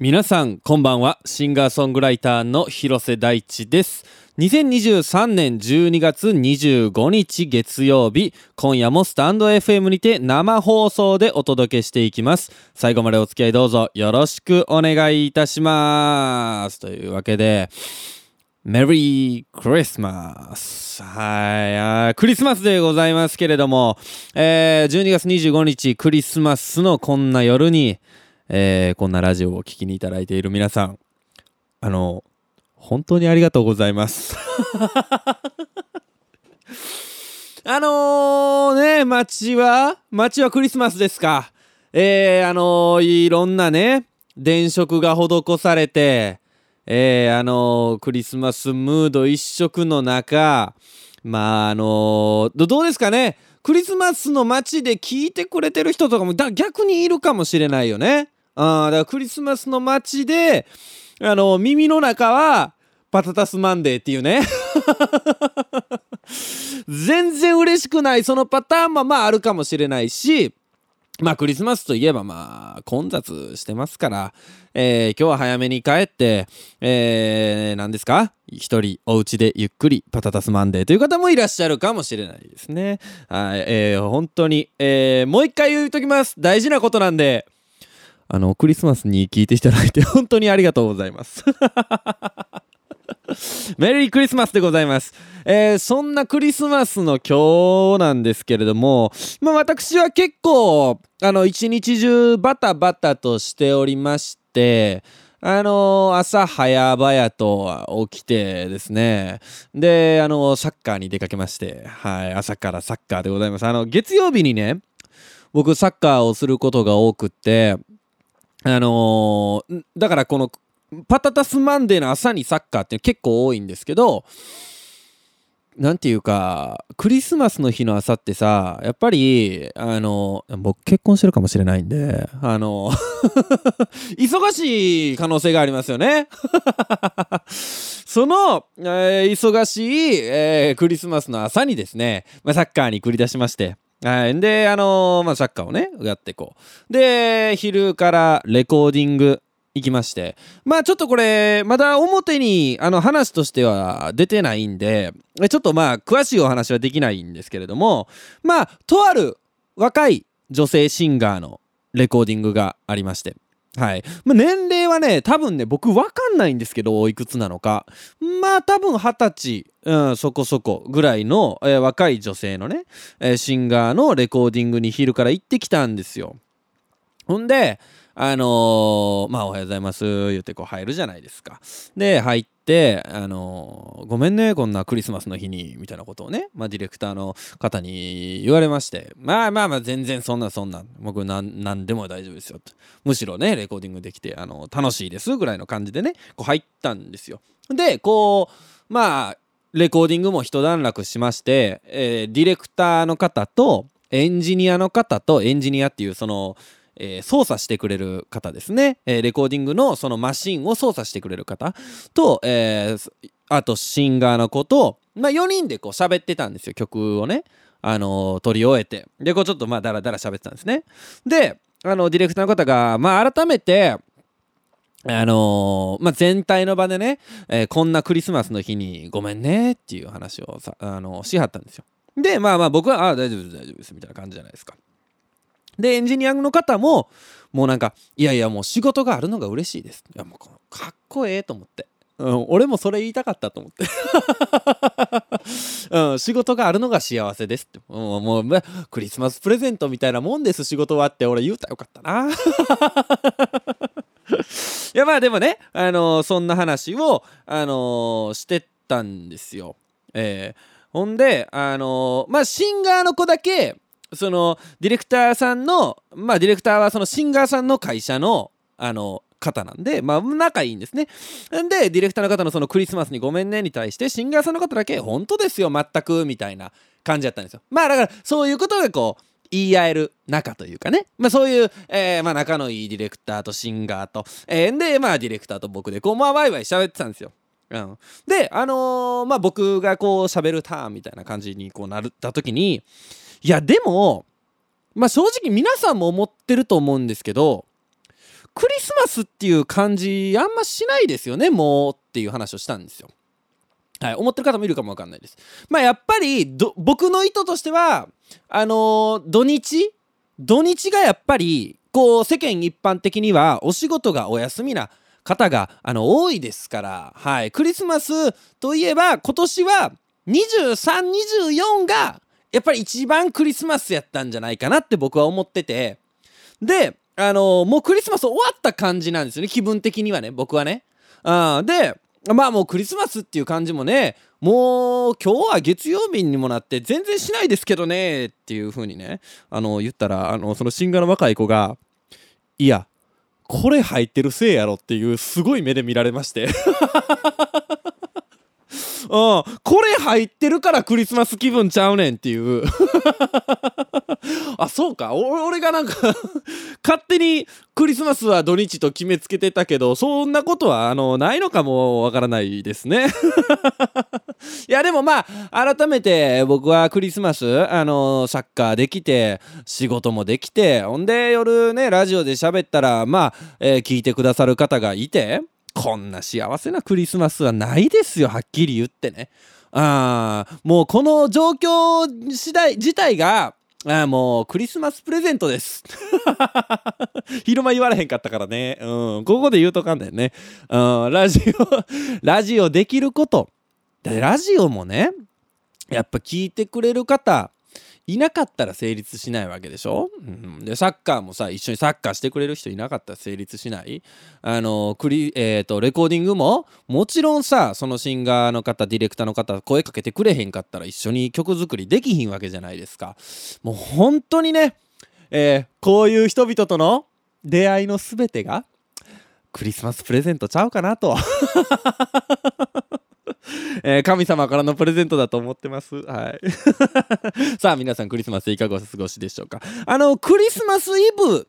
皆さんこんばんは。シンガーソングライターの広瀬大地です。2023年12月25日月曜日今夜もスタンド FM にて生放送でお届けしていきます。最後までお付き合いどうぞよろしくお願いいたします。というわけでメリークリスマスはいクリスマスでございますけれども、えー、12月25日クリスマスのこんな夜にえー、こんなラジオを聴きにいただいている皆さん、あの、本当にありがとうございます。あのー、ね、街は、街はクリスマスですか。えー、あのー、いろんなね、電飾が施されて、えー、あのー、クリスマスムード一色の中、まあ、あのー、どうですかねクリスマスの街で聞いてくれてる人とかも逆にいるかもしれないよね。だからクリスマスの街で、あの、耳の中は、パタタスマンデーっていうね。全然嬉しくないそのパターンもまああるかもしれないし、まあクリスマスといえばまあ混雑してますから、えー、今日は早めに帰って、えー、何ですか？一人お家でゆっくりパタタスマンデーという方もいらっしゃるかもしれないですね。はい、えー、本当に、えー、もう一回言うときます。大事なことなんで、あの、クリスマスに聞いていただいて 本当にありがとうございます。メリークリスマスでございます。えー、そんなクリスマスの今日なんですけれども、まあ私は結構、あの、一日中バタバタとしておりまして、あのー、朝早々と起きてですね、で、あのー、サッカーに出かけまして、はい、朝からサッカーでございます。あの、月曜日にね、僕サッカーをすることが多くって、あのー、だからこのパタタスマンデーの朝にサッカーって結構多いんですけどなんていうかクリスマスの日の朝ってさやっぱりあの僕結婚してるかもしれないんであの 忙しい可能性がありますよね。その、えー、忙しい、えー、クリスマスの朝にですね、まあ、サッカーに繰り出しまして。はい。で、あのー、まあ、サッカーをね、やっていこう。で、昼からレコーディング行きまして。まあ、ちょっとこれ、まだ表に、あの、話としては出てないんで、ちょっとまあ、詳しいお話はできないんですけれども、まあ、とある若い女性シンガーのレコーディングがありまして。はい。まあ、年齢はね、多分ね、僕わかんないんですけど、いくつなのか。まあ、多分二十歳、うん、そこそこぐらいの、えー、若い女性のね、えー、シンガーのレコーディングに昼から行ってきたんですよ。ほんで、あのー、まあ、おはようございます、言ってこう入るじゃないですか。で、入って、あの、ごめんね、こんなクリスマスの日に、みたいなことをね、まあ、ディレクターの方に言われまして、まあまあまあ、全然そんなそんな、僕なん、でも大丈夫ですよ。とむしろね、レコーディングできて、あの楽しいです、ぐらいの感じでね、こう入ったんですよ。で、こう、まあ、レコーディングも一段落しまして、えー、ディレクターの方と、エンジニアの方と、エンジニアっていう、その、えー、操作してくれる方ですね、えー、レコーディングのそのマシンを操作してくれる方と、え、あとシンガーの子と、まあ、4人でこう喋ってたんですよ。曲をね、あのー、撮り終えて。でこうちょっとまあダラダラ喋ってたんですね。であのディレクターの方が、まあ、改めてあのー、まあ、全体の場でね、えー、こんなクリスマスの日にごめんねっていう話をさ、あのー、しはったんですよ。で、まあまあ僕は、ああ、大丈夫です、大丈夫です、みたいな感じじゃないですか。で、エンジニアの方も、もうなんか、いやいや、もう仕事があるのが嬉しいです。いや、もうかっこええと思って。うん、俺もそれ言いたかったと思って、うん、仕事があるのが幸せですって、うん、もう、クリスマスプレゼントみたいなもんです仕事はって俺言うたらよかったな。いやまあでもね、あのー、そんな話を、あのー、してたんですよ、えー、ほんであのまあシンガーの子だけそのディレクターさんのまあディレクターはそのシンガーさんの会社のあの方なんで、まあ、仲いいんですね。で、ディレクターの方のそのクリスマスにごめんねに対して、シンガーさんの方だけ、本当ですよ、全く、みたいな感じだったんですよ。まあ、だから、そういうことがこう、言い合える仲というかね、まあ、そういう、えー、まあ、仲のいいディレクターとシンガーと、えー、で、まあ、ディレクターと僕で、こう、まあ、ワイワイ喋ってたんですよ。うん、で、あのー、まあ、僕がこう、喋るターンみたいな感じにこうなった時に、いや、でも、まあ正直皆さんも思ってると思うんですけどクリスマスっていう感じあんましないですよねもうっていう話をしたんですよ。はい、思ってる方もいるかもわかんないです。まあやっぱり僕の意図としてはあのー、土日土日がやっぱりこう世間一般的にはお仕事がお休みな方があの多いですから、はい、クリスマスといえば今年は2324がやっぱり一番クリスマスやったんじゃないかなって僕は思ってて。であのもうクリスマス終わった感じなんですよね。気分的にはね僕はね。あでまあもうクリスマスっていう感じもねもう今日は月曜日にもなって全然しないですけどねっていう風にねあの言ったらあのそのシンガーの若い子がいやこれ入ってるせいやろっていうすごい目で見られまして。うん、これ入ってるからクリスマス気分ちゃうねんっていう。あそうか。俺がなんか 勝手にクリスマスは土日と決めつけてたけどそんなことはあのないのかもわからないですね。いやでもまあ改めて僕はクリスマスあのサッカーできて仕事もできてほんで夜ねラジオで喋ったらまあ、えー、聞いてくださる方がいてこんな幸せなクリスマスはないですよはっきり言ってね。あもうこの状況次第自体があもうクリスマスプレゼントです。昼間言われへんかったからね。うんここで言うとかんだよね。うんラジオ ラジオできること。でラジオもねやっぱ聞いてくれる方いなかったら成立しないわけでしょ、うん、でサッカーもさ一緒にサッカーしてくれる人いなかったら成立しない？あのクリ、えーと、レコーディングももちろんさそのシンガーの方ディレクターの方声かけてくれへんかったら一緒に曲作りできひんわけじゃないですか。もう本当にね、えー、こういう人々との出会いの全てがクリスマスプレゼントちゃうかなと。えー、神様からのプレゼントだと思ってます。はい。さあ、皆さんクリスマスいかがお過ごしでしょうか。あの、クリスマスイブ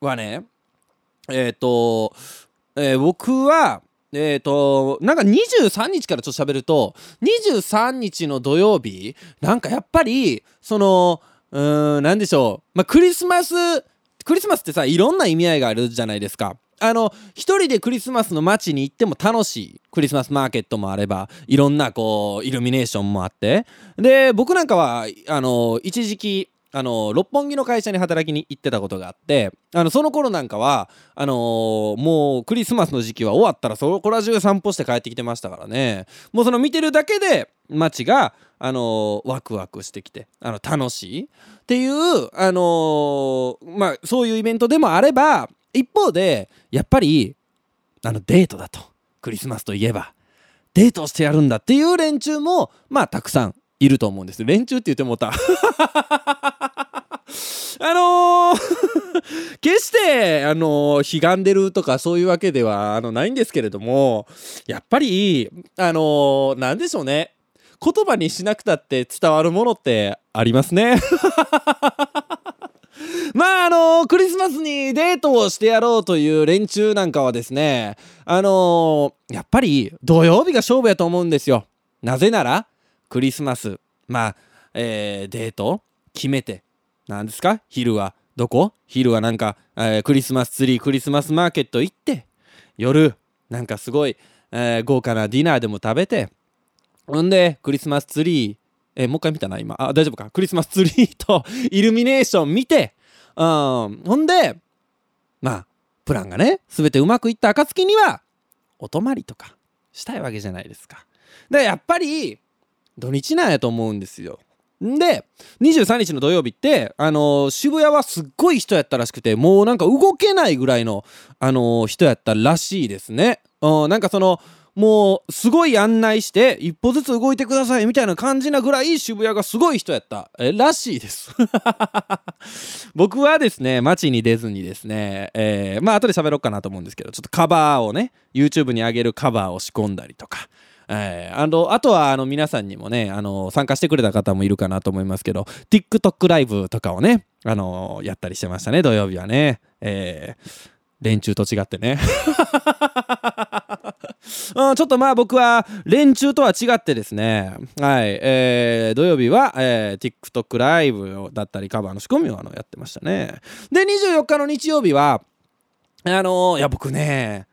はね、えっ、ー、と、えー、僕は、えっ、ー、と、なんか23日からちょっと喋ると、23日の土曜日、なんかやっぱり、その、うーん、なんでしょう。まあ、クリスマス、クリスマスってさ、いろんな意味合いがあるじゃないですか。あの一人でクリスマスの街に行っても楽しい。クリスマスマーケットもあればいろんなこうイルミネーションもあって。で僕なんかはあの一時期あの六本木の会社に働きに行ってたことがあってあのその頃なんかはあのー、もうクリスマスの時期は終わったらそこら中散歩して帰ってきてましたからね。もうその見てるだけで街があのー、ワクワクしてきてあの楽しい。っていうあのー、まあそういうイベントでもあれば一方でやっぱりあのデートだと。クリスマスといえば。デートをしてやるんだっていう連中もまあたくさんいると思うんです。連中って言ってもた。あのー、決してあのー、悲願でるとかそういうわけではあのないんですけれどもやっぱりあのー、なんでしょうね。言葉にしなくたって伝わるものってありますね。まああのクリスマスにデートをしてやろうという連中なんかはですねあの、やっぱり土曜日が勝負やと思うんですよ。なぜならクリスマスまあ、えー、デート決めて何ですか？昼はどこ？昼はなんか、えー、クリスマスツリークリスマスマーケット行って夜なんかすごい、えー、豪華なディナーでも食べてほんでクリスマスツリーえー、もう一回見たな今。あ大丈夫か？クリスマスツリーとイルミネーション見てうん、ほんでまあプランがね全てうまくいった暁にはお泊まりとかしたいわけじゃないですか。でやっぱり土日なんやと思うんですよ。で23日の土曜日ってあのー、渋谷はすっごい人やったらしくてもうなんか動けないぐらいの、あのー、人やったらしいですね。うん、なんかそのもうすごい案内して一歩ずつ動いてくださいみたいな感じなぐらい渋谷がすごい人やった。えらしいです。僕はですね街に出ずにですね、えー、まあ後で喋ろうかなと思うんですけどちょっとカバーをね YouTube に上げるカバーを仕込んだりとかえー、あのあとはあの皆さんにもねあの参加してくれた方もいるかなと思いますけど TikTok ライブとかをねあのやったりしてましたね土曜日はね、えー、連中と違ってね。うん、ちょっとまあ僕は連中とは違ってですね、はい、えー、土曜日は、えー、TikTok ライブだったりカバーの仕込みをあのやってましたね。で、24日の日曜日は、あのー、いや僕ね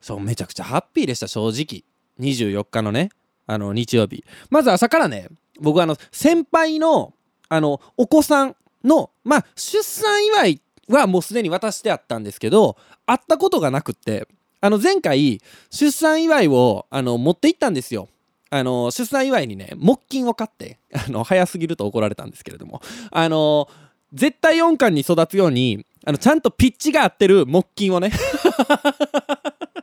そうめちゃくちゃハッピーでした正直。24日のねあの日曜日。まず朝からね僕はあの先輩のあのお子さんのまあ出産祝いってはもうすでに渡してあったんですけど会ったことがなくってあの前回出産祝いをあの持って行ったんですよ。あの出産祝いにね木金を買ってあの早すぎると怒られたんですけれども。あの絶対音感に育つようにあのちゃんとピッチが合ってる木金をね。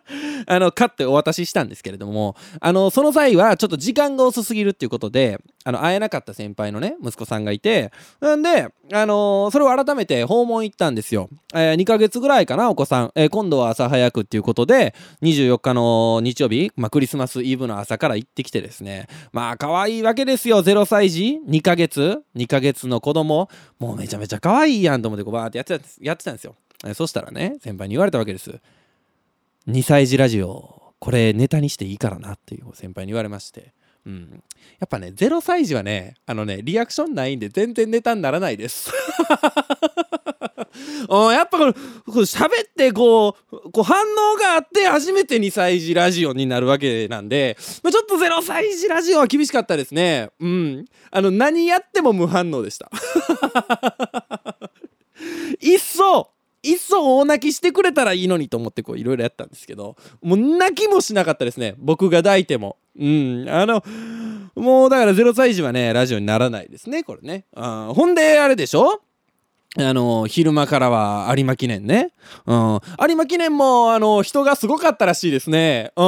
あの、買ってお渡ししたんですけれども、あの、その際はちょっと時間が遅すぎるっていうことで、あの、会えなかった先輩のね、息子さんがいて、なんで、あの、それを改めて訪問行ったんですよ。えー、2ヶ月ぐらいかな、お子さん。えー、今度は朝早くっていうことで、24日の日曜日、まあ、クリスマスイブの朝から行ってきてですね、まあ、可愛いわけですよ、0歳児、2ヶ月、2ヶ月の子供、もうめちゃめちゃ可愛いやんと思って、こうバーってやってたんですよ。そしたらね、先輩に言われたわけです。2歳児ラジオこれネタにしていいからなっていう先輩に言われまして。うん、やっぱね0歳児はねあのねリアクションないんで全然ネタにならないです。やっぱこの喋ってこうこう反応があって初めて2歳児ラジオになるわけなんで、まあ、ちょっと0歳児ラジオは厳しかったですね。うん。あの何やっても無反応でした。いっそいっそ大泣きしてくれたらいいのにと思ってこういろいろやったんですけどもう泣きもしなかったですね僕が抱いてもうんあのもうだから0歳児はねラジオにならないですねこれねあほんであれでしょ？あの昼間からは有馬記念ね。うん。有馬記念も、あの、人がすごかったらしいですね。うん。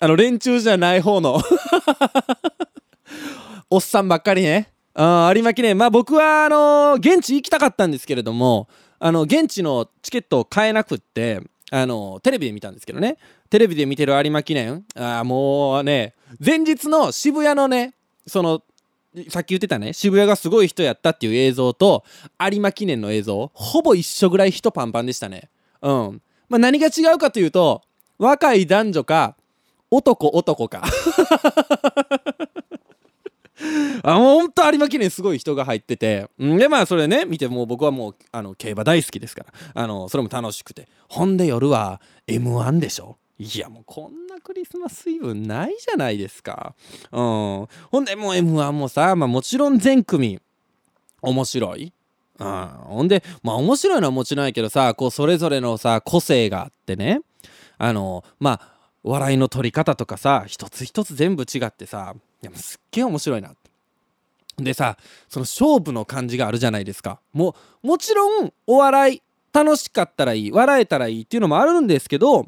あの、連中じゃない方の。おっさんばっかりね。うん、有馬記念。まあ僕は、あの現地行きたかったんですけれども、あの現地のチケットを買えなくってあのテレビで見たんですけどね。テレビで見てる有馬記念あもうね前日の渋谷のねそのさっき言ってたね渋谷がすごい人やったっていう映像と有馬記念の映像ほぼ一緒ぐらい人パンパンでしたね。うん。まあ何が違うかというと若い男女か男男か。あもうほんと有馬記念すごい人が入ってて。でまあそれね見てもう僕はもうあの競馬大好きですから。あのそれも楽しくて。ほんで夜は m 1でしょ？いやもうこんなクリスマスイブないじゃないですか。うん。ほんでもう m 1もさ、まあ、もちろん全組面白い。うん、ほんでまあ面白いのはもちろんないけどさこうそれぞれのさ個性があってね。あのまあ笑いの取り方とかさ一つ一つ全部違ってさいやすっげえ面白いなでさその勝負の感じがあるじゃないですか。もうもちろんお笑い楽しかったらいい笑えたらいいっていうのもあるんですけど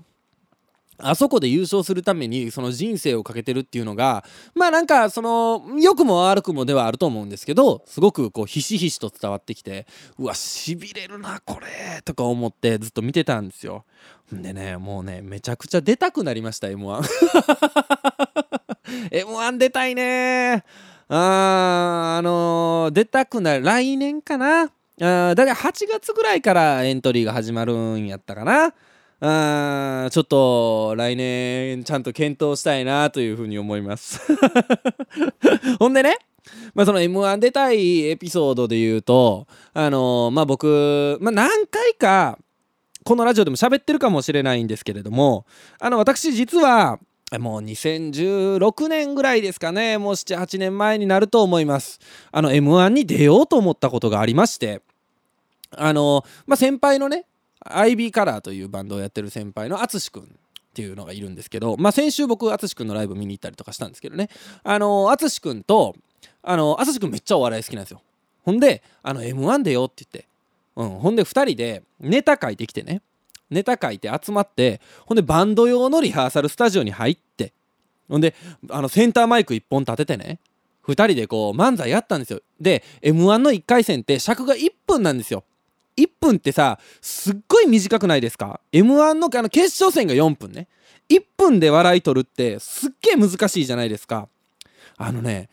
あそこで優勝するためにその人生をかけてるっていうのがまあなんかその良くも悪くもではあると思うんですけどすごくこうひしひしと伝わってきてうわしびれるなこれとか思ってずっと見てたんですよ。でねもうねめちゃくちゃ出たくなりました M1 M1 出たいね。ああのー、出たくなる来年かな？あだから8月ぐらいからエントリーが始まるんやったかな。あちょっと来年ちゃんと検討したいなというふうに思います。ほんでねまあその M1 出たいエピソードで言うとあのー、まあ僕、まあ、何回かこのラジオでも喋ってるかもしれないんですけれどもあの私実はもう2016年ぐらいですかね。もう78年前になると思います。あの m 1に出ようと思ったことがありまして。あのまあ先輩のね IB カラーというバンドをやってる先輩の淳君っていうのがいるんですけど、まあ、先週僕淳君のライブ見に行ったりとかしたんですけどね。あの淳君とあの淳君めっちゃお笑い好きなんですよ。ほんであの m 1出ようって言って。うん、ほんで2人でネタ書いてきてね。ネタ書いて集まってほんでバンド用のリハーサルスタジオに入ってほんであのセンターマイク1本立ててね2人でこう漫才やったんですよ。で m 1の1回戦って尺が1分なんですよ。1分ってさすっごい短くないですか？m 1のあの決勝戦が4分ね。1分で笑い取るってすっげえ難しいじゃないですか。あのね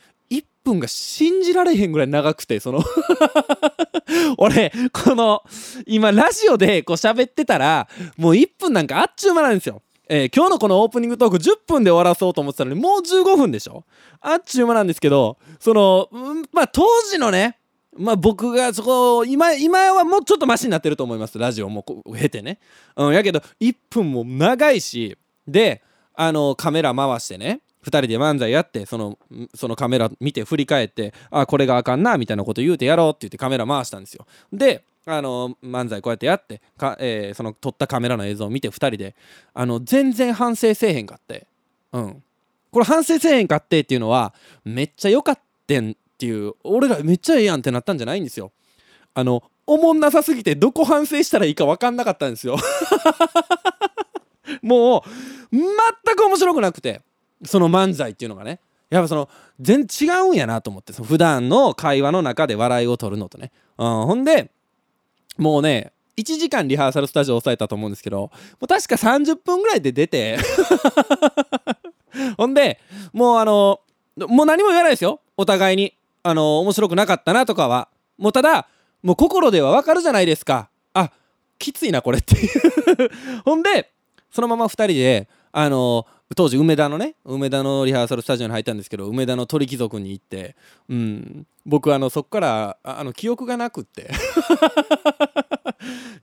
分が信じられへんぐらい長くてその。俺この今ラジオでこう喋ってたらもう1分なんかあっちゅう間なんですよ。えー、今日のこのオープニングトーク10分で終わらそうと思ってたのにもう15分でしょ。あっちゅう間なんですけどその、うん、まあ当時のねまあ僕がそこ今今はもうちょっとマシになってると思います。ラジオも経てね、うん、やけど1分も長いしであのカメラ回してね。2人で漫才やってそのそのカメラ見て振り返ってあこれがあかんなみたいなこと言うてやろうって言ってカメラ回したんですよ。であの漫才こうやってやってか、えー、その撮ったカメラの映像を見て2人であの全然反省せえへんかって。うん。これ反省せえへんかってっていうのはめっちゃ良かってんっていう俺らめっちゃええやんってなったんじゃないんですよ。あのおもんなさすぎてどこ反省したらいいか分かんなかったんですよ。もう全く面白くなくて。その漫才っていうのがねやっぱその全然違うんやなと思ってその普段の会話の中で笑いを取るのとね、うん、ほんでもうね1時間リハーサルスタジオ押さえたと思うんですけどもう確か30分ぐらいで出て ほんでもうあのもう何も言わないですよ。お互いにあの面白くなかったなとかは。もうただもう心ではわかるじゃないですか。あきついなこれっていう。ほんでそのまま2人であの当時梅田のね梅田のリハーサルスタジオに入ったんですけど梅田の鳥貴族に行ってうん。僕あのそっからあの記憶がなくって。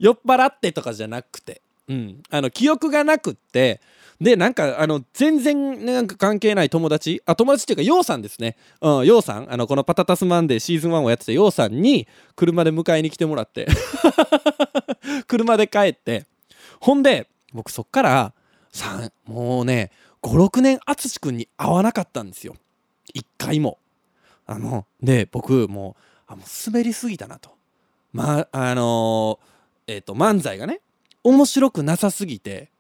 酔っ払ってとかじゃなくて。うん。あの記憶がなくって。でなんかあの全然なんか関係ない友達あ友達っていうかようさんですね。うんさん。あのこの「パタタスマンデー」シーズン1をやってたようさんに車で迎えに来てもらって。車で帰って。ほんで僕そっからもうね56年淳君に会わなかったんですよ。一回も。あので僕もうあもう滑りすぎたなと。まあのー、えっ、ー、と漫才がね面白くなさすぎて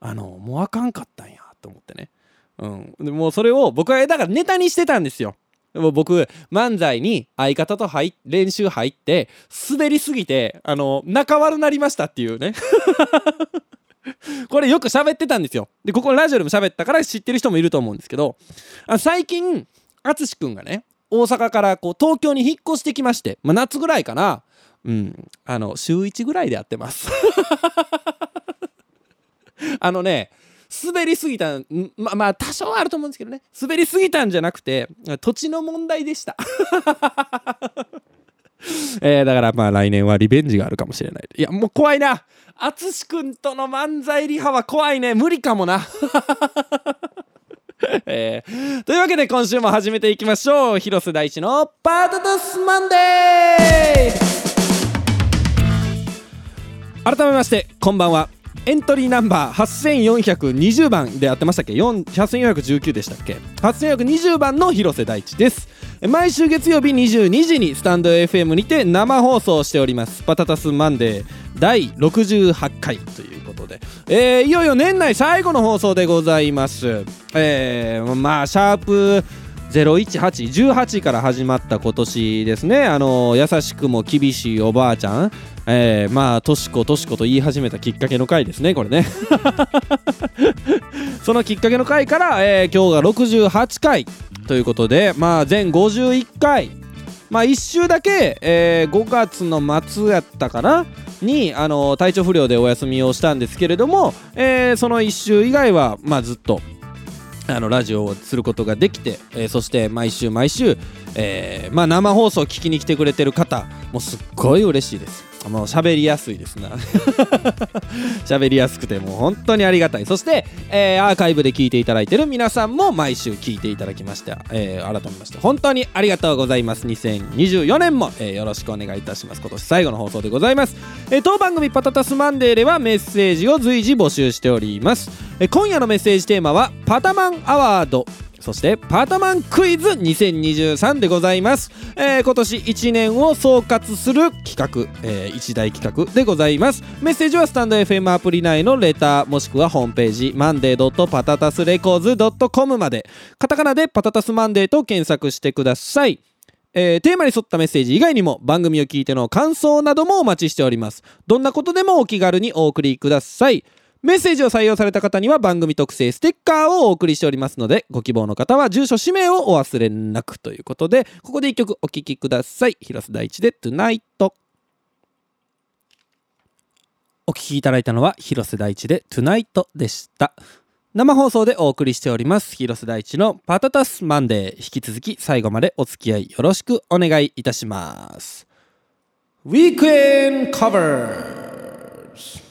あのもうあかんかったんやと思ってね。うん。でもうそれを僕はだからネタにしてたんですよ。でも僕漫才に相方と入練習入って滑りすぎてあの仲悪なりましたっていうね。これよく喋ってたんですよ。でここラジオでも喋ったから知ってる人もいると思うんですけどあ最近淳くんがね大阪からこう東京に引っ越してきまして、まあ、夏ぐらいかな。うん。あの週1ぐらいでやってます。あのね滑りすぎたままあ多少あると思うんですけどね。滑りすぎたんじゃなくて土地の問題でした。えー、だからまあ来年はリベンジがあるかもしれない。いやもう怖いな。淳君との漫才リハは怖いね。無理かもな。えー、というわけで今週も始めていきましょう。広瀬大地の「パートトスマンデー」改めましてこんばんは。エントリーナンバー8420番でやってましたっけ？8419でしたっけ？8420番の広瀬大地です。毎週月曜日22時にスタンド FM にて生放送しております。パタタスマンデー第68回ということで、えー、いよいよ年内最後の放送でございます。えー、まあシャープ01818から始まった今年ですね。あの優しくも厳しいおばあちゃん。えー、まあとしことしこと言い始めたきっかけの回ですねこれね。そのきっかけの回から、えー、今日が68回ということでまあ全51回。まあ1週だけ、えー、5月の末やったかな？にあの体調不良でお休みをしたんですけれども、えー、その1週以外は、まあ、ずっとあのラジオをすることができて、えー、そして毎週毎週、えーまあ、生放送を聞きに来てくれてる方もうすっごい嬉しいです。もう喋りやすいですな。喋りやすくてもう本当にありがたい。そして、えー、アーカイブで聞いていただいてる皆さんも毎週聞いていただきました、えー、改めまして本当にありがとうございます。2024年も、えー、よろしくお願いいたします。今年最後の放送でございます、え、当番組パタタスマンデーではメッセージを随時募集しております、え、今夜のメッセージテーマはパタマンアワード。そしてパートマンクイズ2023でございます、えー、今年1年を総括する企画、えー、一大企画でございます。メッセージはスタンド FM アプリ内のレターもしくはホームページマンデーパタタスレコーズ .com まで。カタカナでパタタスマンデーと検索してください。えー、テーマに沿ったメッセージ以外にも番組を聞いての感想などもお待ちしております。どんなことでもお気軽にお送りください。メッセージを採用された方には番組特製ステッカーをお送りしておりますのでご希望の方は住所氏名をお忘れなくということでここで一曲お聴きください。広瀬大地で「Tonight」お聴きいただいたのは広瀬大地で「Tonight」でした。生放送でお送りしております広瀬大地のパタタスマンデー。引き続き最後までお付き合いよろしくお願いいたします。ウィークエンカバーえ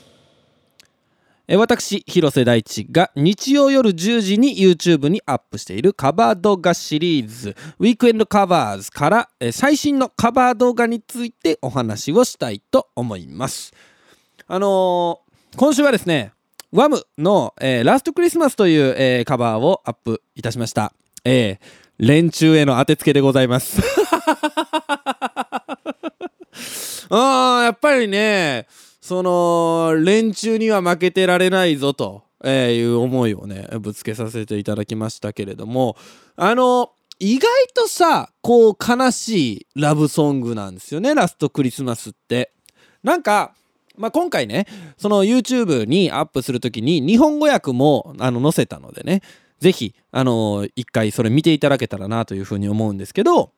私広瀬大地が日曜夜10時に YouTube にアップしているカバー動画シリーズウィークエンドカバーズから最新のカバー動画についてお話をしたいと思いますあのー今週はですねワムの、えーラストクリスマスという、えーカバーをアップいたしました。えー連中への当てつけでございます。あーやっぱりね、その、連中には負けてられないぞと、えいう思いをね、ぶつけさせていただきましたけれども、あの、意外とさ、こう悲しいラブソングなんですよね、ラストクリスマスって。なんか、まあ、今回ねその YouTube にアップする時に日本語訳もあの載せたのでねぜひあの一回それ見ていただけたらなというふうに思うんですけど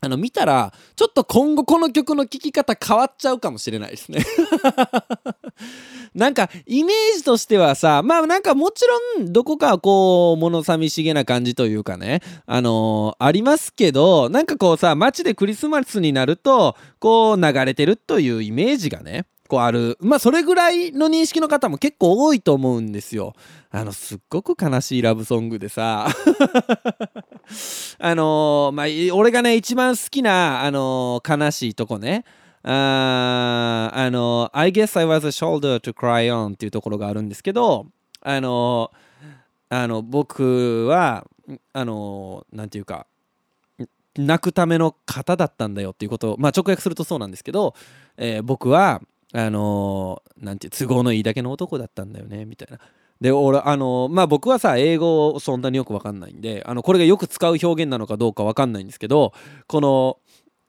あの見たらちょっと今後この曲の聴き方変わっちゃうかもしれないですね。なんかイメージとしてはさまあなんかもちろんどこかこう物寂しげな感じというかねあのーありますけどなんかこうさ街でクリスマスになるとこう流れてるというイメージがねこうある。まあそれぐらいの認識の方も結構多いと思うんですよ。あのすっごく悲しいラブソングでさ。あのーまあ俺がね一番好きな、あのー悲しいとこね。ああの I guess I was a shoulder to cry on っていうところがあるんですけどあのあの僕はあのなんていうか泣くための型だったんだよっていうことをまあ直訳するとそうなんですけど、えー僕はあのなんていう都合のいいだけの男だったんだよねみたいな。で俺あのまあ僕はさ英語そんなによく分かんないんであのこれがよく使う表現なのかどうか分かんないんですけどこの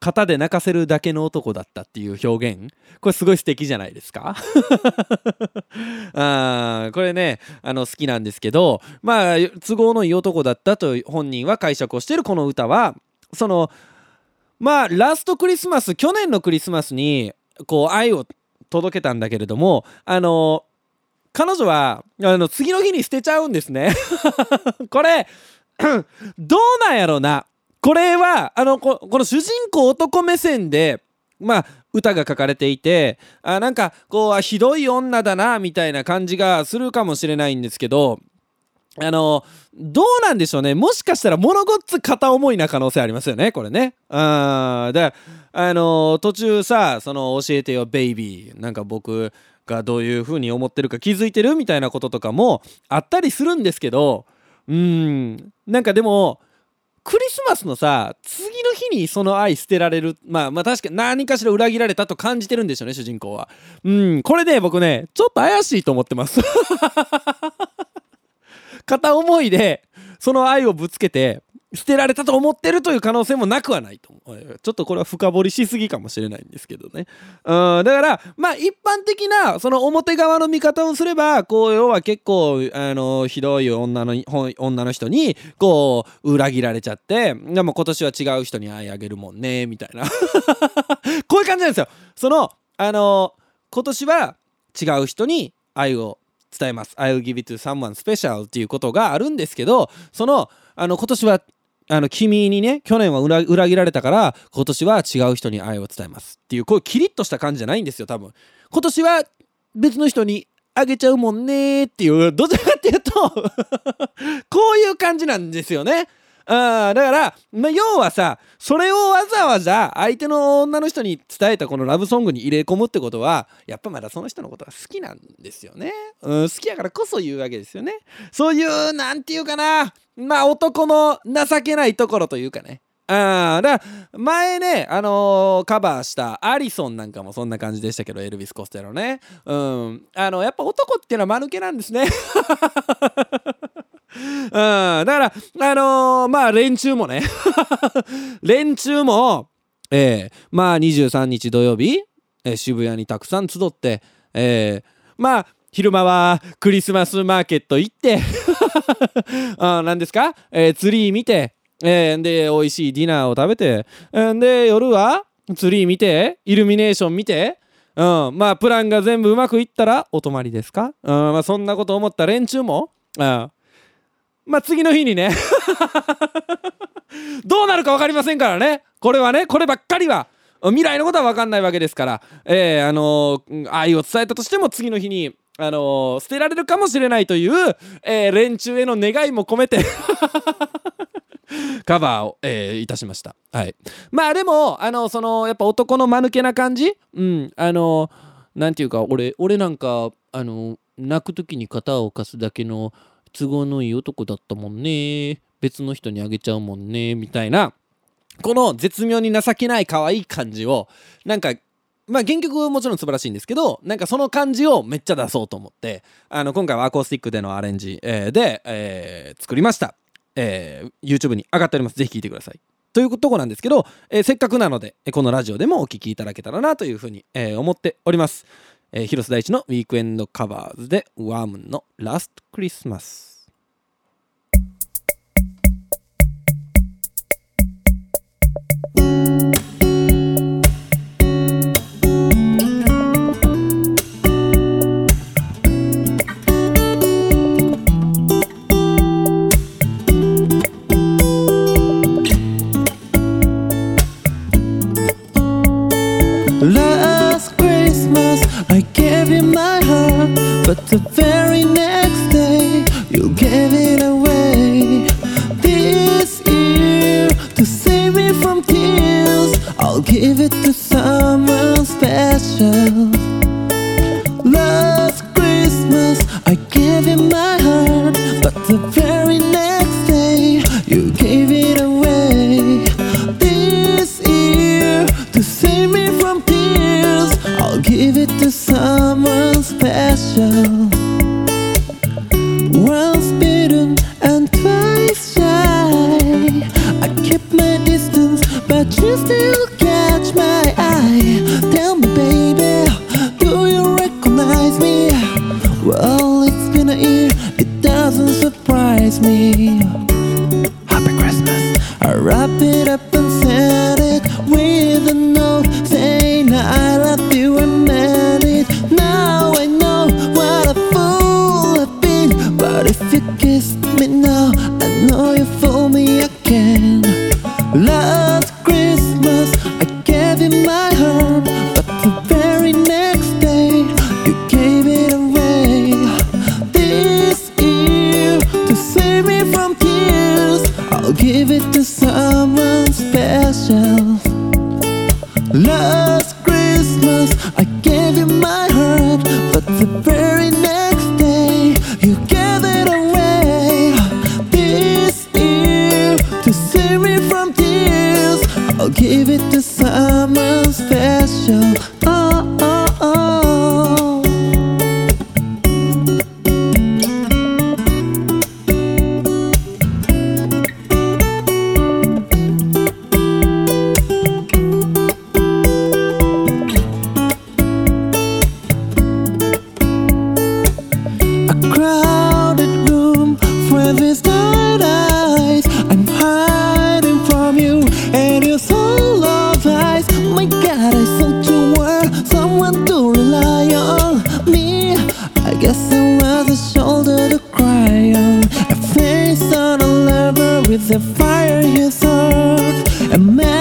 型で泣かせるだけの男だったっていう表現これすごい素敵じゃないですか？あこれねあの好きなんですけどまあ都合のいい男だったと本人は解釈をしてるこの歌はそのまあラストクリスマス去年のクリスマスにこう愛を届けたんだけれどもあの彼女はあの次の日に捨てちゃうんですね。これ どうなんやろな。これはあのここの主人公男目線でまあ歌が書かれていてあなんかこうあひどい女だなみたいな感じがするかもしれないんですけどあのどうなんでしょうね。もしかしたら物ごっつ片思いな可能性ありますよねこれね。あーだからあの途中さその教えてよベイビー。なんか僕がどういう風に思ってるか気づいてるみたいなこととかもあったりするんですけどうん。なんかでもクリスマスのさ次の日にその愛捨てられるまあまあ確かに何かしら裏切られたと感じてるんでしょうね主人公は。うん。これね僕ねちょっと怪しいと思ってます。片思いでその愛をぶつけて捨てられたと思ってるという可能性もなくはないと思う。ちょっとこれは深掘りしすぎかもしれないんですけどね。うんだからまあ一般的なその表側の見方をすればこう要は結構あのひどい女の女の人にこう裏切られちゃってでも今年は違う人に愛あげるもんねみたいな。こういう感じなんですよ。そのあの今年は違う人に愛を伝えます。I'll give it to someone special っていうことがあるんですけどそのあの今年はあの君にね去年は裏切られたから今年は違う人に愛を伝えます。っていうこういうキリッとした感じじゃないんですよ多分。今年は別の人にあげちゃうもんねっていうどちらかっていうと こういう感じなんですよね。あだから、まあ、要はさそれをわざわざ相手の女の人に伝えたこのラブソングに入れ込むってことはやっぱまだその人のことが好きなんですよね、うん、好きやからこそ言うわけですよね。そういう何て言うかな。まあ男の情けないところというかね。あだから前ね、あのーカバーしたアリソンなんかもそんな感じでしたけどエルビス・コステロね。うん。あのやっぱ男っていうのは間抜けなんですね。うん、だからあのーまあ連中もね。連中もえーまあ23日土曜日、えー渋谷にたくさん集ってえーまあ昼間はクリスマスマーケット行って あ何ですか、えーツリー見て、えーで美味しいディナーを食べて、えーで夜はツリー見てイルミネーション見てうん、まあプランが全部うまくいったらお泊まりですか、うんまあ、そんなこと思った連中もあまあ次の日にね どうなるか分かりませんからね。これはねこればっかりは未来のことは分かんないわけですから。えー、あのー、愛を伝えたとしても次の日にあのー、捨てられるかもしれないという、えー、連中への願いも込めて。カバーを、えー、いたしました。はい。まあでも、あの、その、やっぱ男の間抜けな感じ？うん、あの、なんていうか、俺、俺なんか、あの、泣く時に肩を貸すだけの都合のいい男だったもんね。別の人にあげちゃうもんね。みたいな、この絶妙に情けない可愛い感じを、なんか、まあ原曲もちろん素晴らしいんですけどなんかその感じをめっちゃ出そうと思ってあの今回はアコースティックでのアレンジ、えー、で、えー、作りましたえー、YouTube に上がっております。ぜひ聞いてください。というとこなんですけど、えー、せっかくなので、このラジオでもお聴きいただけたらなというふうに、えー、思っております。えー、広瀬大地のウィークエンドカバーズで、ワームのラストクリスマス。thank you The very next day, you gave it away. This year, to save me from tears, I'll give it to your you thought.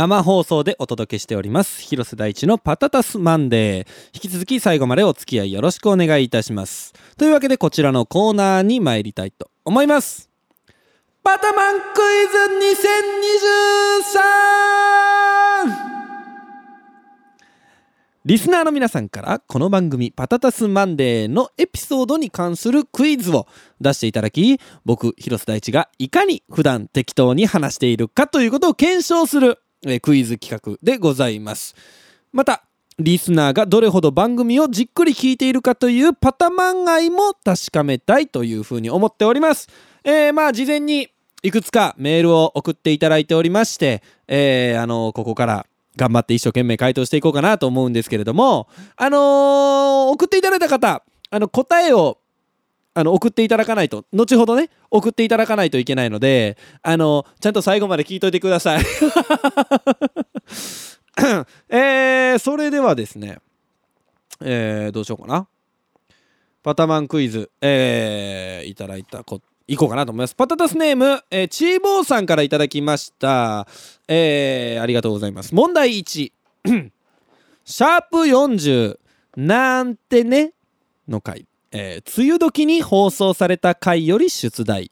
生放送でお届けしております。広瀬大地のパタタスマンデー。引き続き最後までお付き合いよろしくお願いいたします。というわけでこちらのコーナーに参りたいと思います。パタマンクイズ2023リスナーの皆さんからこの番組パタタスマンデーのエピソードに関するクイズを出していただき僕広瀬大地がいかに普段適当に話しているかということを検証するえークイズ企画でございます。またリスナーがどれほど番組をじっくり聞いているかというパタマン愛も確かめたいというふうに思っております。えー、まあ事前にいくつかメールを送っていただいておりまして、えーあのここから頑張って一生懸命回答していこうかなと思うんですけれどもあのー送っていただいた方あの答えをあの送っていただかないと。後ほどね送っていただかないといけないのであのちゃんと最後まで聞いといてください。えー、それではですねえー、どうしようかな。パタマンクイズえー、いただいたこいこうかなと思います。パタタスネーム、えー、チーボーさんからいただきました。えー、ありがとうございます。問題1 シャープ40なんてね？の回。えー梅雨時に放送された回より出題。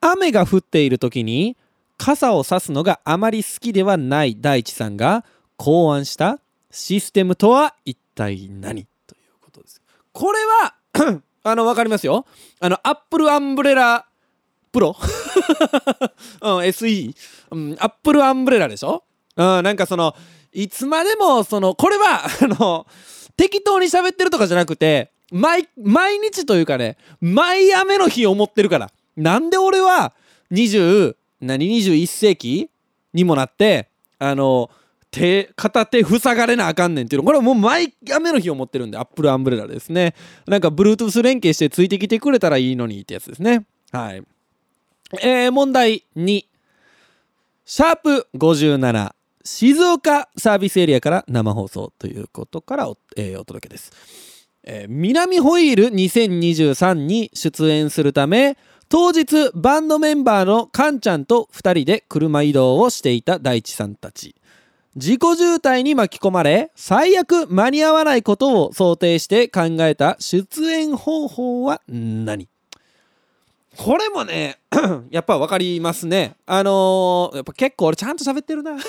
雨が降っている時に傘を差すのがあまり好きではない大地さんが考案したシステムとは一体何？ということです。これは あの分かりますよ。あのアップルアンブレラプロ、うん、SE、うん、アップルアンブレラでしょ、うん、なんかそのいつまでもそのこれはあの適当に喋ってるとかじゃなくて毎毎日というかね毎雨の日を思ってるから。なんで俺は20何21世紀にもなってあの手片手塞がれなあかんねんっていうの。これはもう毎雨の日を持ってるんでアップルアンブレラですね。なんか Bluetooth 連携してついてきてくれたらいいのにってやつですね。はい。えー、問題2シャープ57静岡サービスエリアから生放送ということからお,、えーお届けです、えー南ホイール2023に出演するため当日バンドメンバーのカンちゃんと2人で車移動をしていた大地さんたち。自己渋滞に巻き込まれ最悪間に合わないことを想定して考えた出演方法は何？これもね やっぱ分かりますね。あのーやっぱ結構俺ちゃんと喋ってるな。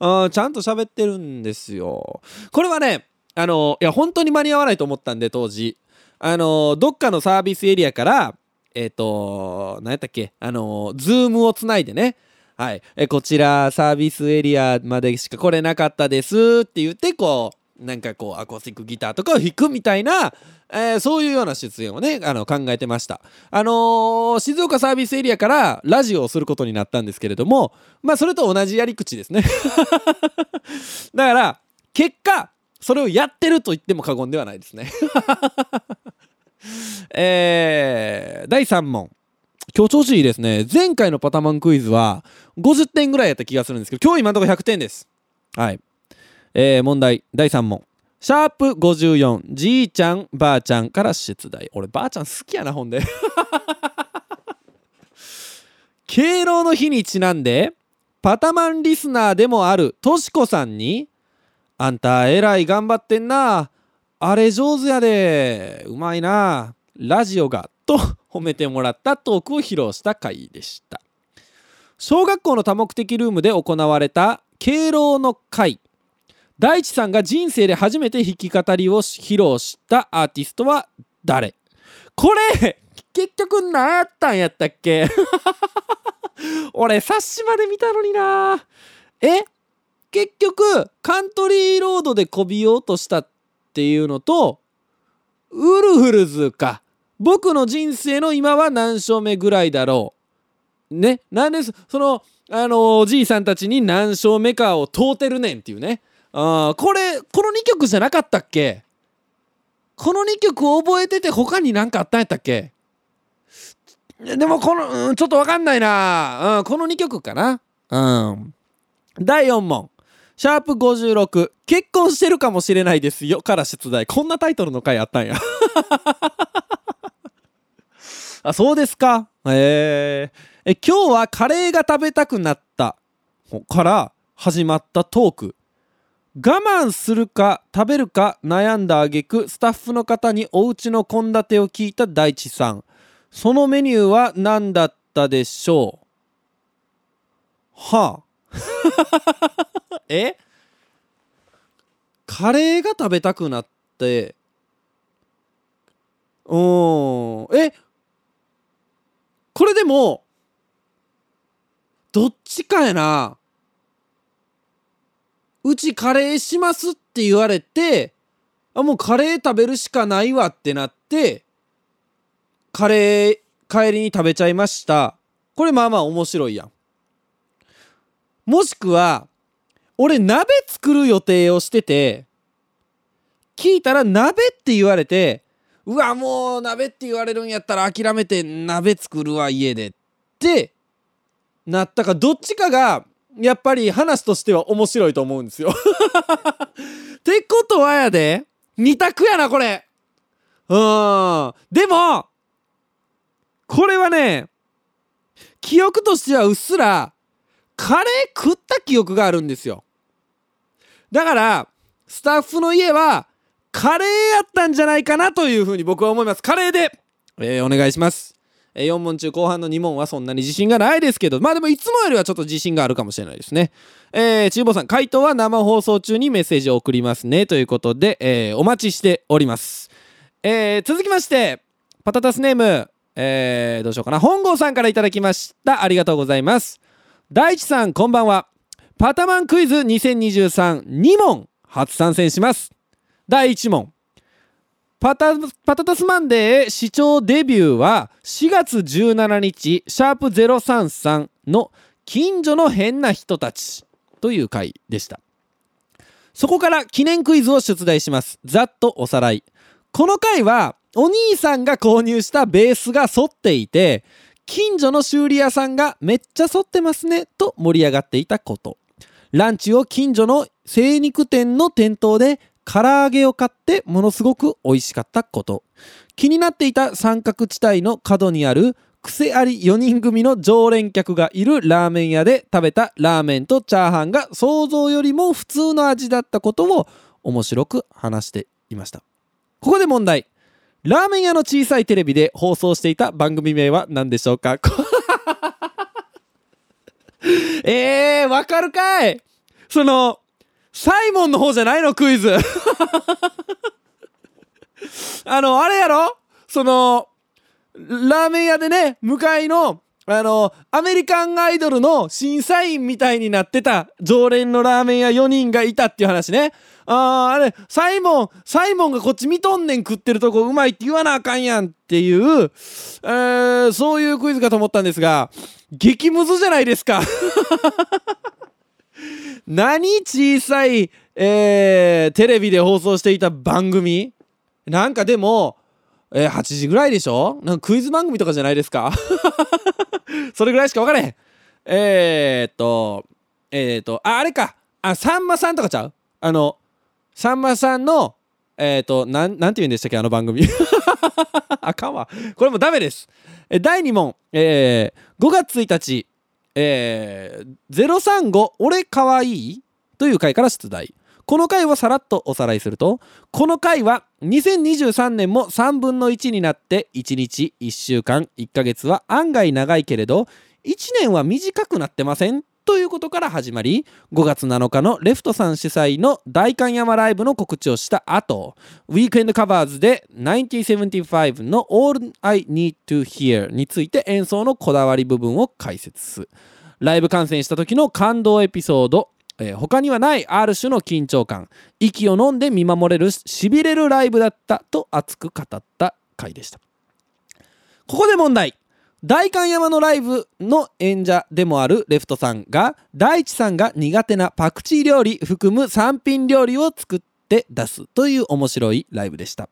あちゃんと喋ってるんですよ。これはねあのいや本当に間に合わないと思ったんで当時。あのどっかのサービスエリアからえっ、と何やったっけ？あのズームをつないでね。はい、えこちらサービスエリアまでしか来れなかったですって言ってこうなんかこうアコースティックギターとかを弾くみたいな、えーそういうような出演をねあの考えてました。あのー静岡サービスエリアからラジオをすることになったんですけれどもまあそれと同じやり口ですね。だから結果それをやってると言っても過言ではないですね。えー第3問。今日調子いいですね。前回のパタマンクイズは50点ぐらいやった気がするんですけど今日今のところ100点です。はい。えー問題。第3問。シャープ54じいちゃんばあちゃんから出題。俺ばあちゃん好きやなほんで。敬老の日にちなんでパタマンリスナーでもあるとしこさんに「あんたえらい頑張ってんな。あれ上手やで。うまいな。ラジオが」と 褒めてもらったトークを披露した回でした。小学校の多目的ルームで行われた敬老の会。大地さんが人生で初めて弾き語りを披露したアーティストは誰？これ結局何やったんやったっけ？俺冊子まで見たのにな。え？結局カントリーロードでこびようとしたっていうのとウルフルズか。僕の人生の今は何勝目ぐらいだろう。ね？なんでそそのあのおじいさんたちに何勝目かを問うてるねんっていうね。あーこれこの2曲じゃなかったっけ？この2曲覚えてて他に何かあったんやったっけ？でもこの、うん、ちょっとわかんないな、うん、この2曲かな。うん。第4問。シャープ56結婚してるかもしれないですよから出題。こんなタイトルの回あったんや。あそうですか？へええ今日はカレーが食べたくなった。から始まったトーク。我慢するか食べるか悩んだ挙句スタッフの方にお家の献立を聞いた大地さん。そのメニューは何だったでしょう？はあ。え？カレーが食べたくなって。うんえ？これでもどっちかやな。うちカレーしますって言われてあもうカレー食べるしかないわってなってカレー帰りに食べちゃいました。これまあまあ面白いやん。もしくは俺鍋作る予定をしてて聞いたら鍋って言われてうわもう鍋って言われるんやったら諦めて鍋作るわ家でってなったかどっちかがやっぱり話としては面白いと思うんですよ。ってことはやで二択やなこれ。うん。でもこれはね記憶としてはうっすらカレー食った記憶があるんですよ。だからスタッフの家はカレーやったんじゃないかなというふうに僕は思います。カレーで、えー、お願いします。え4問中後半の2問はそんなに自信がないですけど。まあでもいつもよりはちょっと自信があるかもしれないですね。えー、ちゅうぼさん回答は生放送中にメッセージを送りますね。ということで、えー、お待ちしております。えー、続きましてパタタスネームえー、どうしようかな。本郷さんから頂きました。ありがとうございます。大地さんこんばんは。パタマンクイズ20232問初参戦します。第1問パタパタタスマンデー視聴デビューは4月17日シャープ033の近所の変な人たちという回でした。そこから記念クイズを出題します。ざっとおさらい。この回はお兄さんが購入したベースが反っていて近所の修理屋さんがめっちゃ反ってますねと盛り上がっていたこと。ランチを近所の精肉店の店頭で唐揚げを買ってものすごく美味しかったこと。気になっていた三角地帯の角にある癖あり4人組の常連客がいるラーメン屋で食べたラーメンとチャーハンが想像よりも普通の味だったことを面白く話していました。ここで問題。ラーメン屋の小さいテレビで放送していた番組名は何でしょうか？えー、わかるかい。そのサイモンの方じゃないのクイズ。あの、あれやろ？その、ラーメン屋でね、向かいの、あの、アメリカンアイドルの審査員みたいになってた常連のラーメン屋4人がいたっていう話ね。ああ、あれ、サイモン、サイモンがこっち見とんねん食ってるとこうまいって言わなあかんやんっていう、えー、そういうクイズかと思ったんですが、激ムズじゃないですか。何小さい、えー、テレビで放送していた番組？なんかでも、えー、8時ぐらいでしょ？なんかクイズ番組とかじゃないですか？それぐらいしか分からへん。えー、っと、えー、っと、あ、あれか。あ、さんまさんとかちゃう？あの、さんまさんの、えー、と、なん、なんて言うんでしたっけあの番組。あかんわ。これもダメです。え第2問、えー、5月1日、えー、035俺かわい？いという回から出題この回をさらっとおさらいするとこの回は2023年も3分の1になって1日1週間1ヶ月は案外長いけれど1年は短くなってません？ということから始まり5月7日のレフトさん主催の代官山ライブの告知をした後ウィークエンドカバーズで1975の All I Need to Hear について演奏のこだわり部分を解説すライブ観戦した時の感動エピソードえー、他にはないある種の緊張感息を飲んで見守れるしびれるライブだったと熱く語った回でした。ここで問題。代官山のライブの演者でもあるレフトさんが大地さんが苦手なパクチー料理含む3品料理を作って出すという面白いライブでした。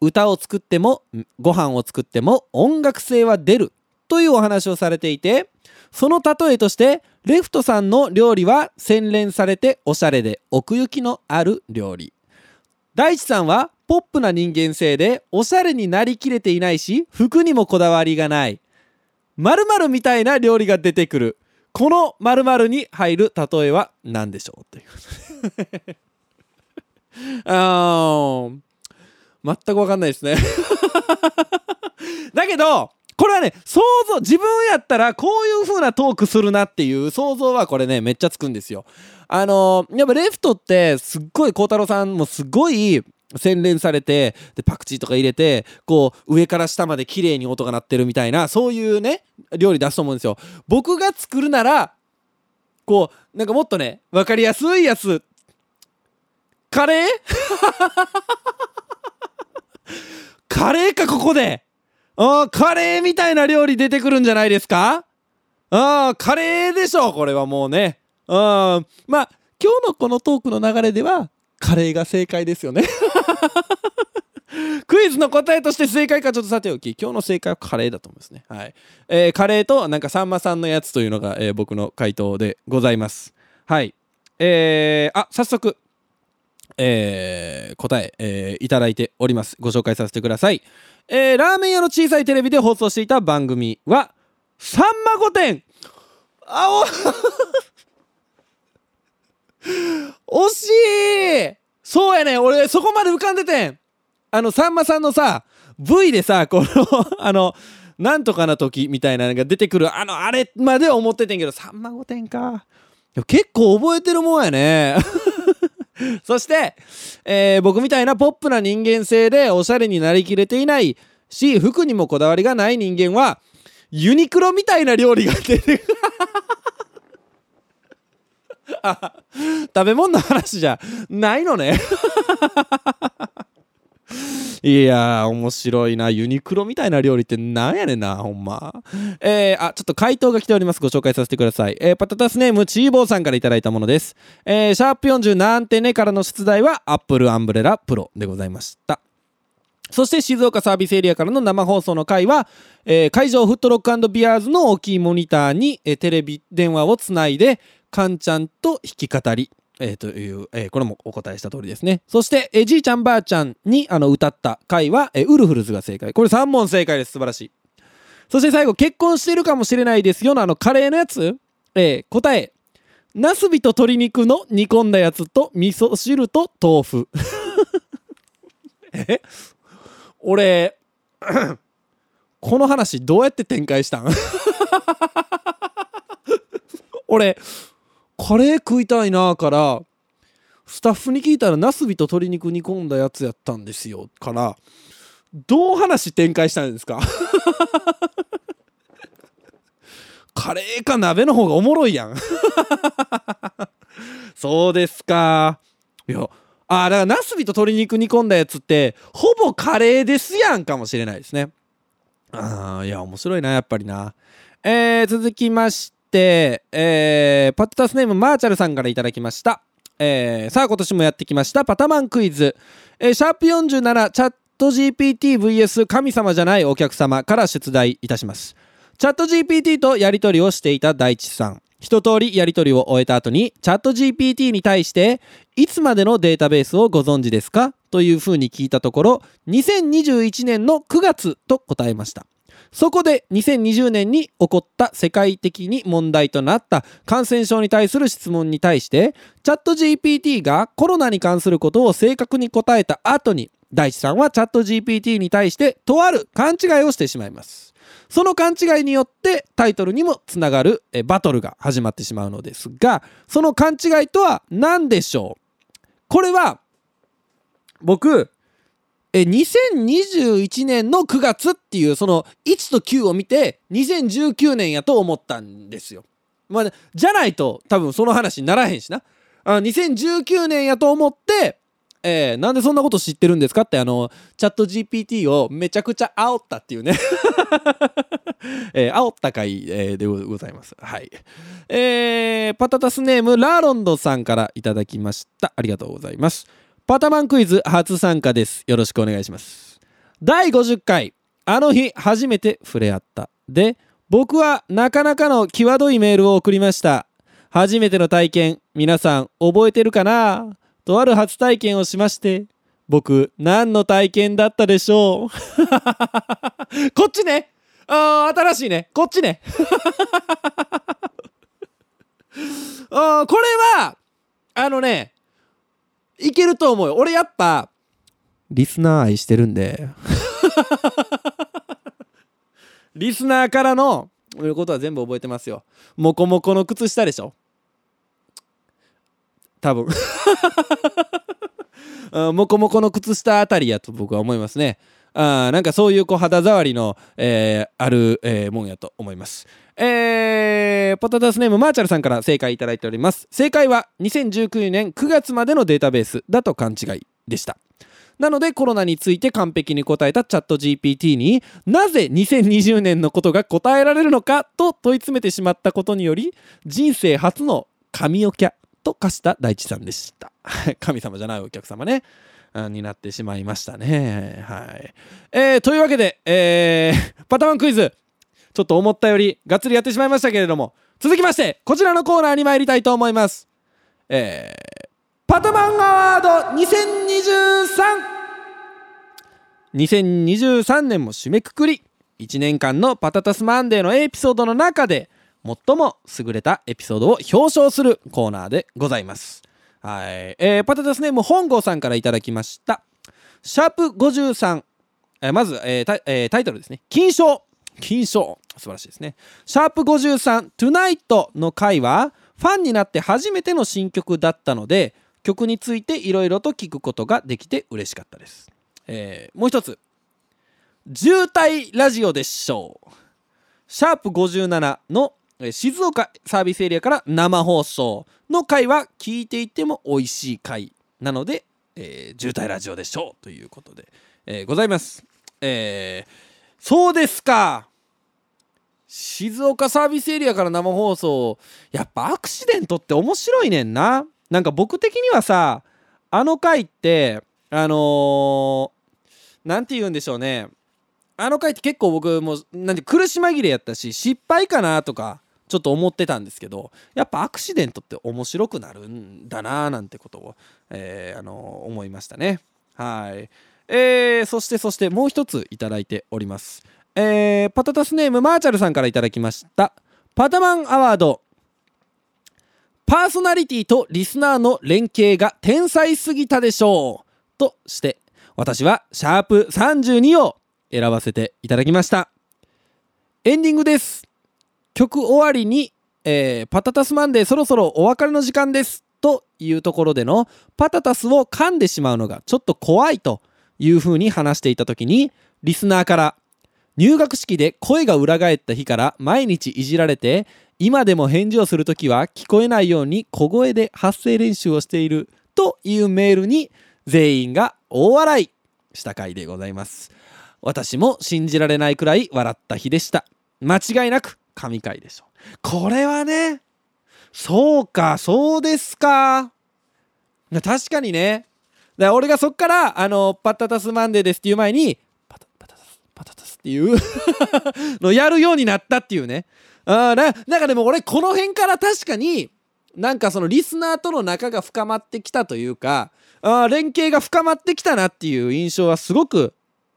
歌を作ってもご飯を作っても音楽性は出るというお話をされていてその例えとしてレフトさんの料理は洗練されておしゃれで奥行きのある料理。大地さんはポップな人間性でおしゃれになりきれていないし服にもこだわりがない。〇〇みたいな料理が出てくる。この〇〇に入る例えは何でしょう？という。あー全く分かんないですね。だけどこれはね想像自分やったらこういう風なトークするなっていう想像はこれねめっちゃつくんですよ。あのー、やっぱレフトってすっごい孝太郎さんもすごい洗練されてでパクチーとか入れてこう上から下まで綺麗に音が鳴ってるみたいなそういうね料理出すと思うんですよ。僕が作るならこうなんかもっとね分かりやすいやつ。カレー？カレーかここで。あカレーみたいな料理出てくるんじゃないですか？あカレーでしょこれはもうね。うんまあ今日のこのトークの流れではカレーが正解ですよね。クイズの答えとして正解か。ちょっとさておき。今日の正解はカレーだと思いますね。はい、えー、カレーとなんかさんまさんのやつというのが、えー、僕の回答でございます。はい。えー、あ早速えー、答ええー、いただいております。ご紹介させてください。えー、ラーメン屋の小さいテレビで放送していた番組は「さんま御殿」あお惜しい。そうやね俺そこまで浮かんでてん。あのさんまさんのさ V でさこの あのなんとかな時みたいなのが出てくるあのあれまで思っててんけどさんま御殿か。結構覚えてるもんやね。そして、えー、僕みたいなポップな人間性でおしゃれになりきれていないし服にもこだわりがない人間はユニクロみたいな料理が出てくる。食べ物の話じゃないのね いや、面白いな。ユニクロみたいな料理ってなんやねんな、ほんま。えー、あ、ちょっと回答が来ております。ご紹介させてください。えー、パタタスネーム、チーボーさんから頂いたものです。えー、シャープ40なんてねからの出題は、アップルアンブレラプロでございました。そして静岡サービスエリアからの生放送の回は、えー、会場フットロックビアーズの大きいモニターに、えー、テレビ電話をつないで、カンちゃんと弾き語り、えー、という、えー、これもお答えした通りですね。そして、えー、じいちゃんばあちゃんにあの歌った回は、えー、ウルフルズが正解。これ3問正解です。素晴らしい。そして最後、結婚してるかもしれないですよのあのカレーのやつ、えー、答え、ナスビと鶏肉の煮込んだやつと味噌汁と豆腐。え？俺、この話どうやって展開したん？俺、カレー食いたいなからスタッフに聞いたらナスビと鶏肉煮込んだやつやったんですよ。からどう話展開したんですか？カレーか鍋の方がおもろいやん。そうですか。いやあだからナスビと鶏肉煮込んだやつってほぼカレーですやんかもしれないですね。あいや面白いなやっぱりな。えー、続きまして、えー、パッタスネームマーチャルさんから頂きました。えー、さあ今年もやってきましたパタマンクイズ。えー、シャープ47チャット GPTVS 神様じゃないお客様から出題いたします。チャット GPT とやり取りをしていた大地さん。一通りやり取りを終えた後にチャット GPT に対していつまでのデータベースをご存知ですか？というふうに聞いたところ2021年の9月と答えましたそこで2020年に起こった世界的に問題となった感染症に対する質問に対してチャット GPT がコロナに関することを正確に答えた後に大地さんはチャット GPT に対してとある勘違いをしてしまいます。その勘違いによってタイトルにもつながるバトルが始まってしまうのですがその勘違いとは何でしょう？これは僕え2021年の9月っていうその1と9を見て2019年やと思ったんですよ。まあ、じゃないと多分その話にならへんしな。あ2019年やと思って、えー、なんでそんなこと知ってるんですかってあのチャット GPT をめちゃくちゃ煽ったっていうね えー、煽った回、えー、でございます。はい。えー、パタタスネームラーロンドさんからいただきました。ありがとうございます。パタマンクイズ初参加です。よろしくお願いします。第50回、あの日初めて触れ合った。で、僕はなかなかの際どいメールを送りました。初めての体験、皆さん覚えてるかな？とある初体験をしまして、僕、何の体験だったでしょう？こっちねあー新しいねこっちね あこれはあのねいけると思うよ。俺やっぱリスナー愛してるんで。リスナーからのことは全部覚えてますよ。モコモコの靴下でしょ。多分。モコモコの靴下あたりやと僕は思いますね。あなんかそういうこう肌触りの、えー、ある、えー、もんやと思いますえー、ポタタスネームマーチャルさんから正解いただいております。正解は2019年9月までのデータベースだと勘違いでした。なのでコロナについて完璧に答えたチャット GPT になぜ2020年のことが答えられるのかと問い詰めてしまったことにより人生初の神おきゃと化した大地さんでした。神様じゃないお客様ね。になってしまいましたね。はい。えー、というわけで、えー、パターンクイズ。ちょっと思ったよりがっつりやってしまいましたけれども。続きましてこちらのコーナーに参りたいと思います。えー、パトマンアワード20232023年も締めくくり。1年間のパタタスマンデーのエピソードの中で最も優れたエピソードを表彰するコーナーでございます。はい、えー、パタタスネーム本郷さんからいただきました。シャープ53、えー、まず、えーえー、タイトルですね。金賞。金賞。素晴らしいですね。シャープ53 Tonight の回はファンになって初めての新曲だったので曲についていろいろと聞くことができて嬉しかったです、えー、もう一つ。渋滞ラジオでしょうシャープ57の静岡サービスエリアから生放送の回は聞いていても美味しい回なので、えー、渋滞ラジオでしょうということで、えー、ございます。えー、そうですか。静岡サービスエリアから生放送やっぱアクシデントって面白いねんな。なんか僕的にはさあの回ってあの何、て言うんでしょうね。あの回って結構僕もなんて苦し紛れやったし失敗かなとかちょっと思ってたんですけどやっぱアクシデントって面白くなるんだななんてことを、えー、あの思いましたね。はい。えー、そしてそしてもう一ついただいております。えー、パタタスネームマーチャルさんからいただきました。パタマンアワード。パーソナリティとリスナーの連携が天才すぎたでしょう。として私はシャープ32を選ばせていただきました。エンディングです。曲終わりに、えー、パタタスマンデーそろそろお別れの時間です。というところでのパタタスを噛んでしまうのがちょっと怖いというふうに話していた時にリスナーから入学式で声が裏返った日から毎日いじられて今でも返事をする時は聞こえないように小声で発声練習をしているというメールに全員が大笑い。した回でございます。私も信じられないくらい笑った日でした。間違いなく神回でしょこれはねそうかそうですか。確かにね。だから俺がそっからあのパッタタスマンデーですっていう前にパタパタタスパタタスっていう のやるようになったっていうねあななんかでも俺この辺から確かになんかそのリスナーとの仲が深まってきたというかあ連携が深まってきたなっていう印象はすごく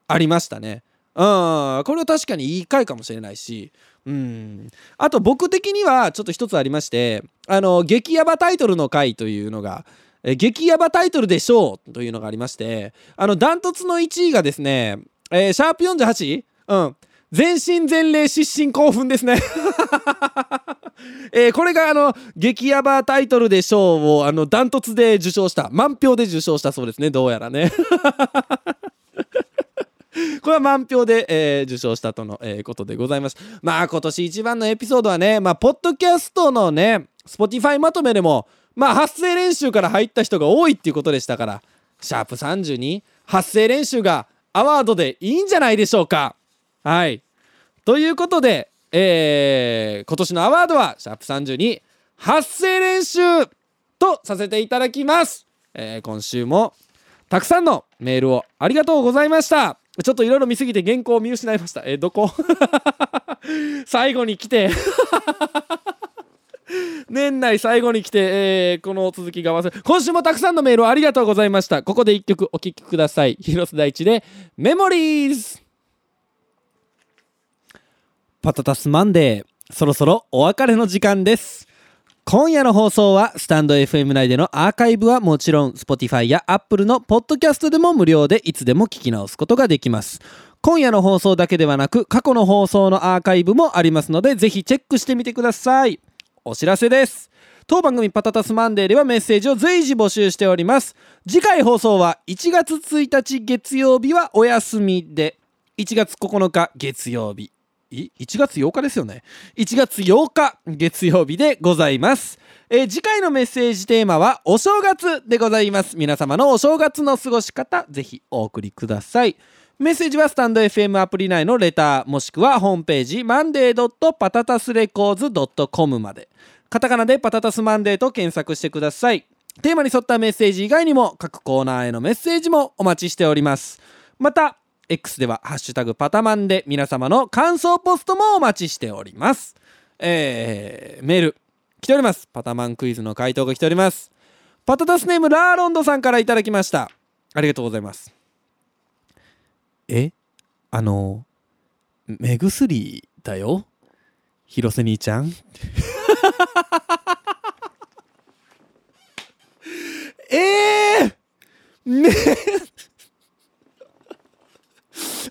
ありましたね。うん、これは確かにいい回かもしれないし、うん、あと僕的にはちょっと一つありましてあの激ヤバタイトルの回というのがえ激ヤバタイトルでしょうというのがありましてあのダントツの1位がですね、えー、シャープ 48? うん。全身全霊失神興奮ですね。え、これがあの激ヤバタイトルでしょうをあのダントツで受賞した。満票で受賞したそうですね。どうやらね。これは満票で、えー、受賞したとの、えー、ことでございます。まあ今年一番のエピソードはね、まあポッドキャストのね、Spotify まとめでも、まあ発声練習から入った人が多いっていうことでしたから、シャープ32、発声練習がアワードでいいんじゃないでしょうか。はい。ということで、えー、今年のアワードは、シャープ32、発声練習とさせていただきます。えー、今週もたくさんのメールをありがとうございました。ちょっといろいろ見すぎて原稿を見失いました。えー、どこ？最後に来て 年内最後に来て、えー、この続きが忘れ今週もたくさんのメールをありがとうございましたここで一曲お聴きください広瀬大地でメモリーズパタタスマンデーそろそろお別れの時間です。今夜の放送はスタンド FM 内でのアーカイブはもちろん Spotify や Apple のポッドキャストでも無料でいつでも聞き直すことができます。今夜の放送だけではなく過去の放送のアーカイブもありますのでぜひチェックしてみてください。お知らせです。当番組パタタスマンデーではメッセージを随時募集しております。次回放送は1月1日月曜日はお休みで1月9日月曜日。1月8日ですよね。1月8日月曜日でございます。えー、次回のメッセージテーマはお正月でございます。皆様のお正月の過ごし方ぜひお送りください。メッセージはスタンド FM アプリ内のレターもしくはホームページマンデーパタタスレコーズ .com まで。カタカナでパタタスマンデーと検索してください。テーマに沿ったメッセージ以外にも各コーナーへのメッセージもお待ちしております。また X では「ハッシュタグパタマン」で皆様の感想ポストもお待ちしております。えー、メール来ております。パタマンクイズの回答が来ております。パタタスネームラーロンドさんからいただきました。ありがとうございます。えあの目薬だよ？広瀬兄ちゃん？えー、ね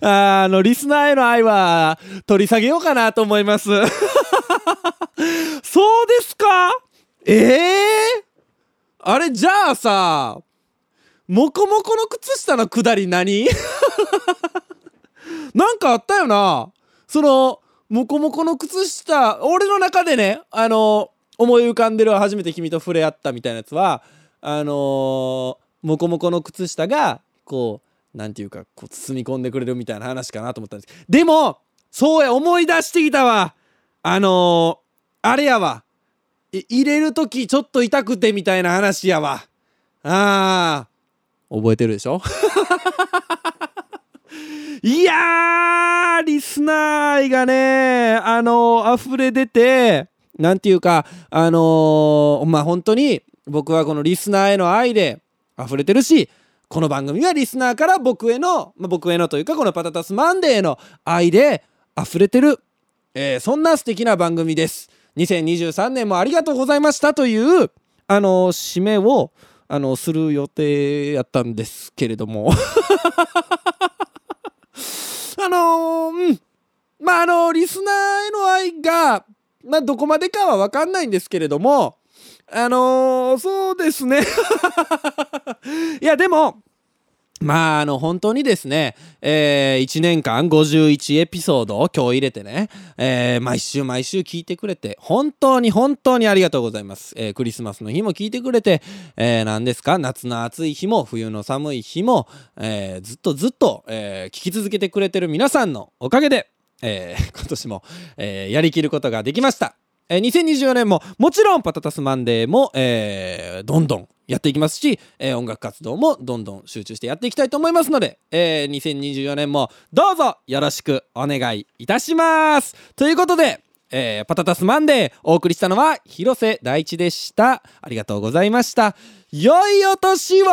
あのリスナーへの愛は取り下げようかなと思います。そうですか？ええー、あれじゃあさモコモコの靴下のくだり何？なんかあったよな。そのモコモコの靴下俺の中でねあの思い浮かんでる初めて君と触れ合ったみたいなやつはあのー、モコモコの靴下がこう何て言うかこう包み込んでくれるみたいな話かなと思ったんですでもそうや思い出してきたわ。あのー、あれやわ。入れる時ちょっと痛くてみたいな話やわ。あー。覚えてるでしょ？いやーリスナー愛がねあのー、溢れ出てなんていうかあのー、まあ本当に僕はこのリスナーへの愛で溢れてるしこの番組はリスナーから僕への、まあ、僕へのというかこのパタタスマンデーの愛で溢れてる、えー、そんな素敵な番組です。2023年もありがとうございましたというあの、締めをあのする予定やったんですけれども。あのー、うん。まああのリスナーへの愛が、まあ、どこまでかは分かんないんですけれどもあのー、そうですね いやでもまあ、あの、本当にですね、えー、1年間51エピソードを今日入れてね、えー、毎週毎週聞いてくれて、本当に本当にありがとうございます。えー、クリスマスの日も聞いてくれて、えー、何ですか、夏の暑い日も冬の寒い日も、えー、ずっとずっと、えー、聞き続けてくれてる皆さんのおかげで、えー、今年も、えー、やりきることができました。えー、2024年ももちろんパタタスマンデーも、えー、どんどんやっていきますし、えー、音楽活動もどんどん集中してやっていきたいと思いますので、えー、2024年もどうぞよろしくお願いいたします。ということで、えー、パタタスマンデーお送りしたのは広瀬大地でした。ありがとうございました。良いお年を